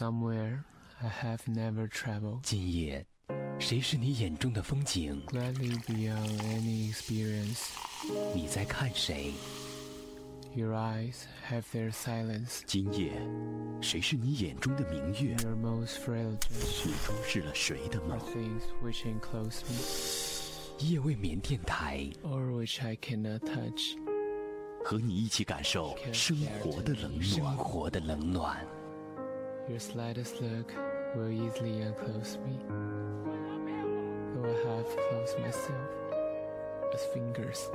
somewhere I have never traveled. 今夜，谁是你眼中的风景？ Gladly beyond any experience, 你在看谁？ your eyes have their silence. 今夜，谁是你眼中的明月？ Your most frail gesture 你注视了谁的 are 梦？ things which enclose me, 夜未眠电台， or which I cannot touch. 和你一起感受生活的冷暖。生活的冷暖。 Your slightest look will easily unclose me, though I have closed myself as fingers.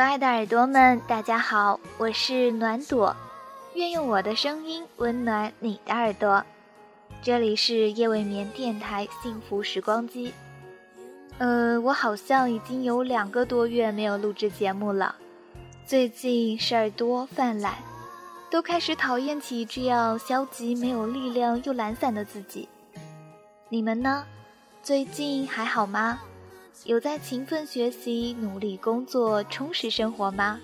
可爱的耳朵们，大家好，我是暖朵，愿用我的声音温暖你的耳朵。这里是夜未眠电台幸福时光机。呃，我好像已经有两个多月没有录制节目了，最近事儿多犯懒，都开始讨厌起这样消极、没有力量又懒散的自己。你们呢？最近还好吗？有在勤奋学习、努力工作、充实生活吗？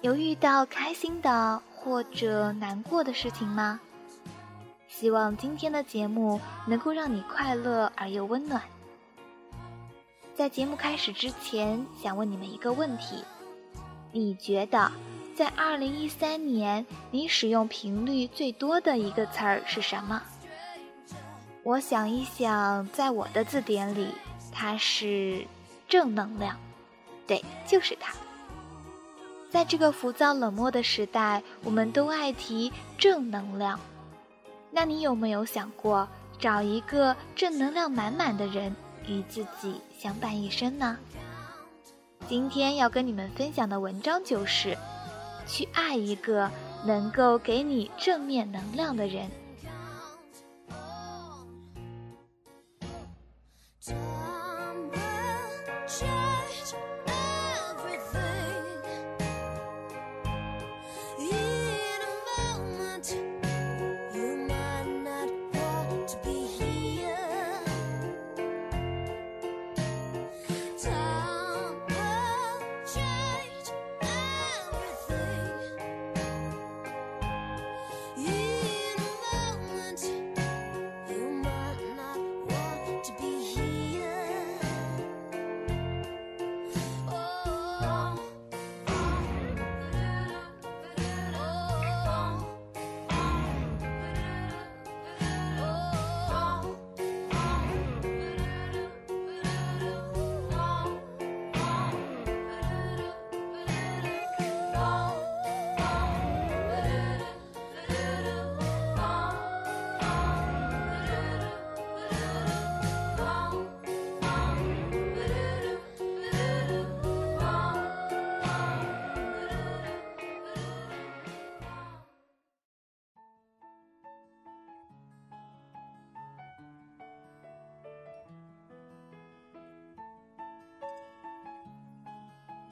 有遇到开心的或者难过的事情吗？希望今天的节目能够让你快乐而又温暖。在节目开始之前，想问你们一个问题：你觉得在2013年你使用频率最多的一个词儿是什么？我想一想，在我的字典里，它是正能量，对，就是它。在这个浮躁冷漠的时代，我们都爱提正能量。那你有没有想过，找一个正能量满满的人与自己相伴一生呢？今天要跟你们分享的文章就是，去爱一个能够给你正面能量的人。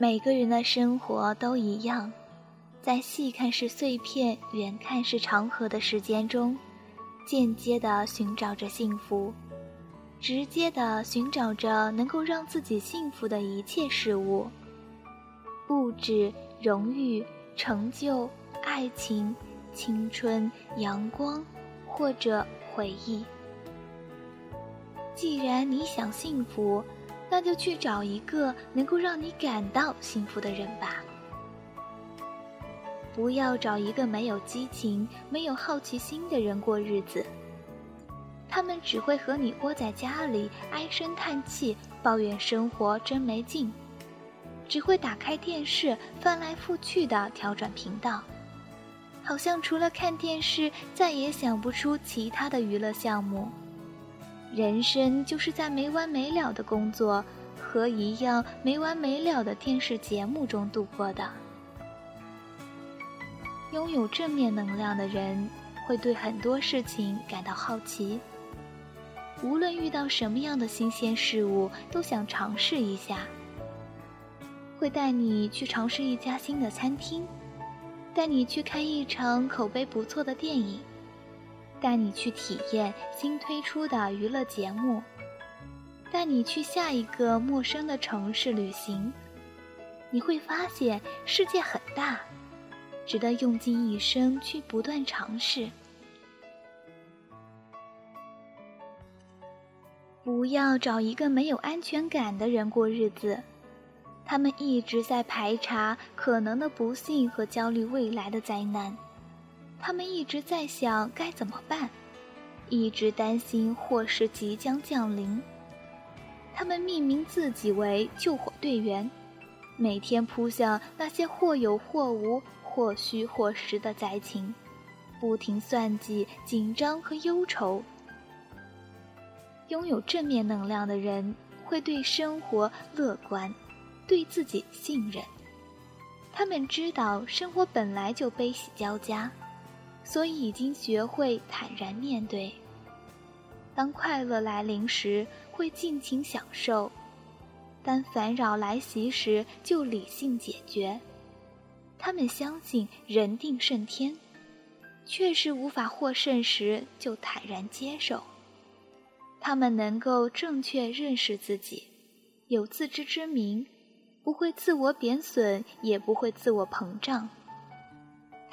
每个人的生活都一样，在细看是碎片，远看是长河的时间中，间接的寻找着幸福，直接的寻找着能够让自己幸福的一切事物，物质、荣誉、成就、爱情、青春、阳光，或者回忆。既然你想幸福，那就去找一个能够让你感到幸福的人吧。不要找一个没有激情、没有好奇心的人过日子。他们只会和你窝在家里唉声叹气，抱怨生活真没劲，只会打开电视翻来覆去的调转频道，好像除了看电视再也想不出其他的娱乐项目。人生就是在没完没了的工作和一样没完没了的电视节目中度过的。拥有正面能量的人会对很多事情感到好奇，无论遇到什么样的新鲜事物，都想尝试一下。会带你去尝试一家新的餐厅，带你去看一场口碑不错的电影。带你去体验新推出的娱乐节目，带你去下一个陌生的城市旅行，你会发现世界很大，值得用尽一生去不断尝试。不要找一个没有安全感的人过日子，他们一直在排查可能的不幸和焦虑未来的灾难。他们一直在想该怎么办，一直担心祸事即将降临。他们命名自己为救火队员，每天扑向那些或有或无、或虚或实的灾情，不停算计、紧张和忧愁。拥有正面能量的人会对生活乐观，对自己信任。他们知道生活本来就悲喜交加。所以已经学会坦然面对。当快乐来临时，会尽情享受；当烦扰来袭时，就理性解决。他们相信人定胜天，确实无法获胜时，就坦然接受。他们能够正确认识自己，有自知之明，不会自我贬损，也不会自我膨胀。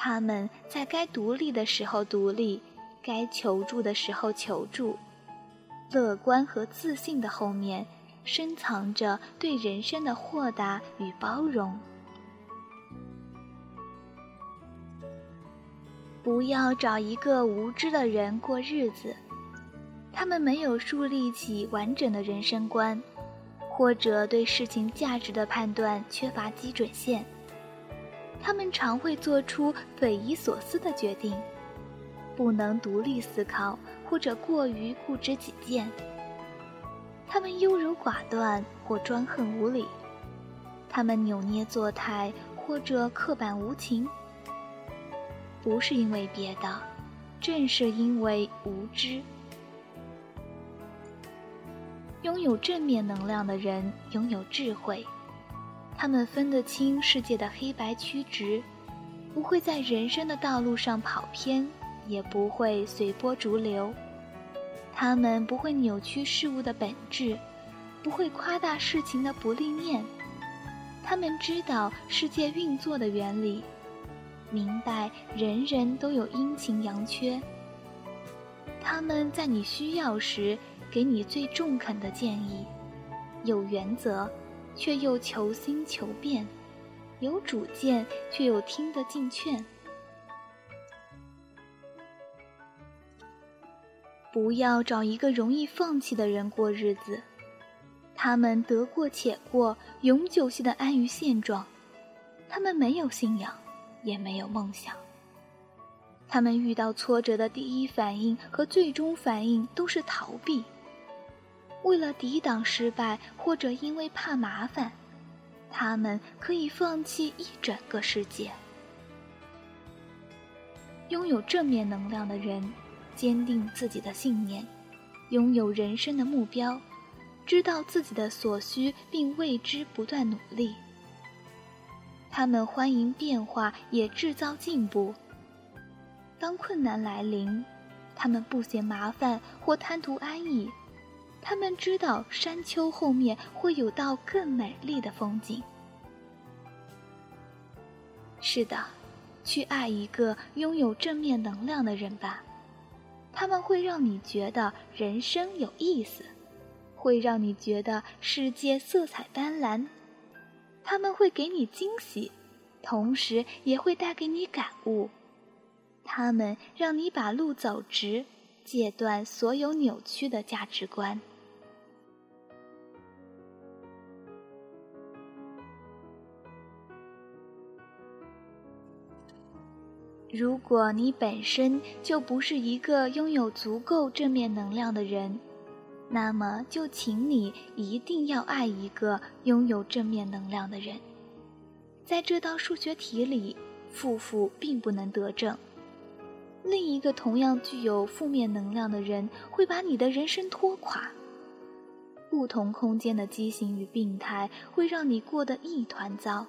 他们在该独立的时候独立，该求助的时候求助。乐观和自信的后面，深藏着对人生的豁达与包容。不要找一个无知的人过日子，他们没有树立起完整的人生观，或者对事情价值的判断缺乏基准线。他们常会做出匪夷所思的决定，不能独立思考，或者过于固执己见。他们优柔寡断或专横无理，他们扭捏作态或者刻板无情。不是因为别的，正是因为无知。拥有正面能量的人拥有智慧。他们分得清世界的黑白曲直，不会在人生的道路上跑偏，也不会随波逐流。他们不会扭曲事物的本质，不会夸大事情的不利面。他们知道世界运作的原理，明白人人都有阴晴阳缺。他们在你需要时给你最中肯的建议，有原则。却又求新求变，有主见却又听得进劝。不要找一个容易放弃的人过日子，他们得过且过，永久性的安于现状。他们没有信仰，也没有梦想。他们遇到挫折的第一反应和最终反应都是逃避。为了抵挡失败，或者因为怕麻烦，他们可以放弃一整个世界。拥有正面能量的人，坚定自己的信念，拥有人生的目标，知道自己的所需，并为之不断努力。他们欢迎变化，也制造进步。当困难来临，他们不嫌麻烦或贪图安逸。他们知道山丘后面会有道更美丽的风景。是的，去爱一个拥有正面能量的人吧，他们会让你觉得人生有意思，会让你觉得世界色彩斑斓，他们会给你惊喜，同时也会带给你感悟。他们让你把路走直，戒断所有扭曲的价值观。如果你本身就不是一个拥有足够正面能量的人，那么就请你一定要爱一个拥有正面能量的人。在这道数学题里，负负并不能得正。另一个同样具有负面能量的人会把你的人生拖垮。不同空间的畸形与病态会让你过得一团糟。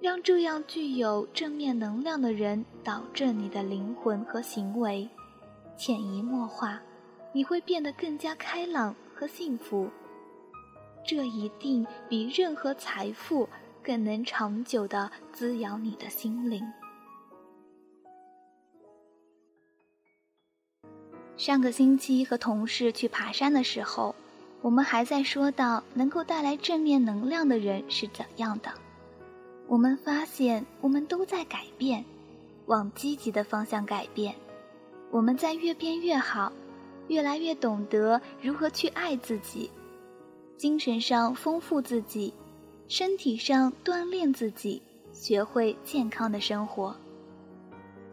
让这样具有正面能量的人导正你的灵魂和行为，潜移默化，你会变得更加开朗和幸福。这一定比任何财富更能长久的滋养你的心灵。上个星期和同事去爬山的时候，我们还在说到能够带来正面能量的人是怎样的。我们发现，我们都在改变，往积极的方向改变。我们在越变越好，越来越懂得如何去爱自己，精神上丰富自己，身体上锻炼自己，学会健康的生活。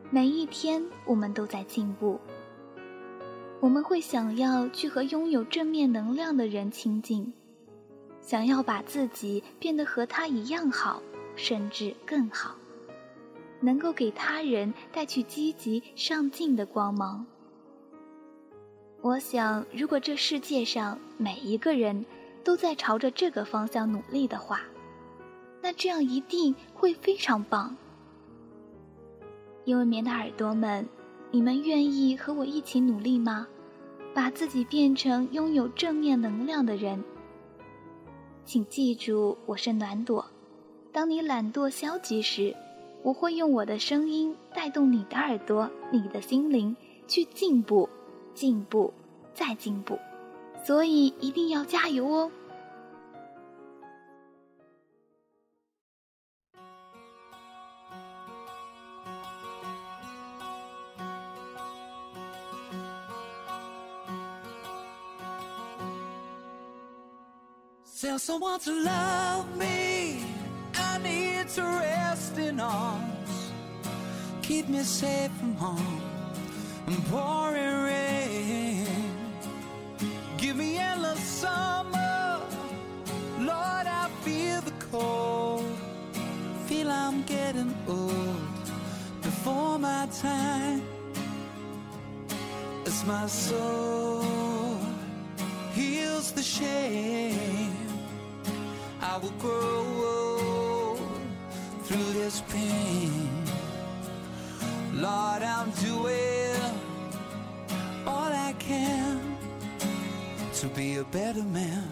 每一天，我们都在进步。我们会想要去和拥有正面能量的人亲近，想要把自己变得和他一样好。甚至更好，能够给他人带去积极上进的光芒。我想，如果这世界上每一个人都在朝着这个方向努力的话，那这样一定会非常棒。因为棉的耳朵们，你们愿意和我一起努力吗？把自己变成拥有正面能量的人。请记住，我是暖朵。当你懒惰消极时，我会用我的声音带动你的耳朵、你的心灵去进步、进步、再进步，所以一定要加油哦！Rest in arms, keep me safe from harm and pouring rain. Give me endless summer, Lord, I feel the cold. Feel I'm getting old before my time. It's my soul to be a better man.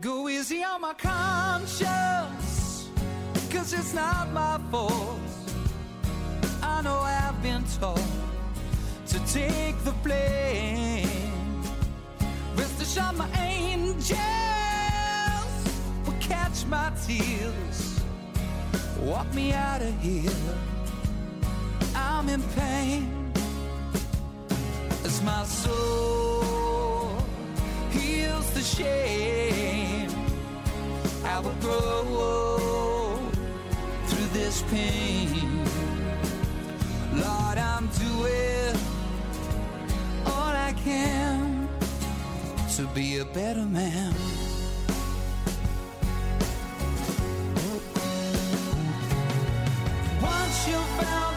Go easy on my conscience, cause it's not my fault. I know I've been told to take the blame. Rest assured, my angels will catch my tears, walk me out of here. I'm in pain my soul heals the shame. I will grow through this pain. Lord, I'm doing all I can to be a better man. Once you found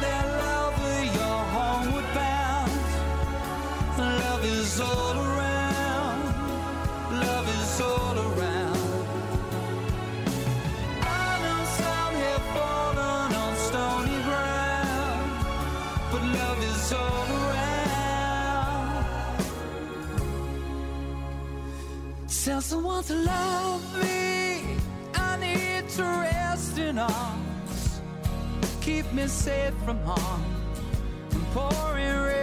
is all around. Love is all around. I know some have fallen on stony ground, but love is all around. Tell someone to love me. I need to rest in arms. Keep me safe from harm. From pouring rain.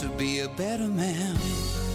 to be a better man.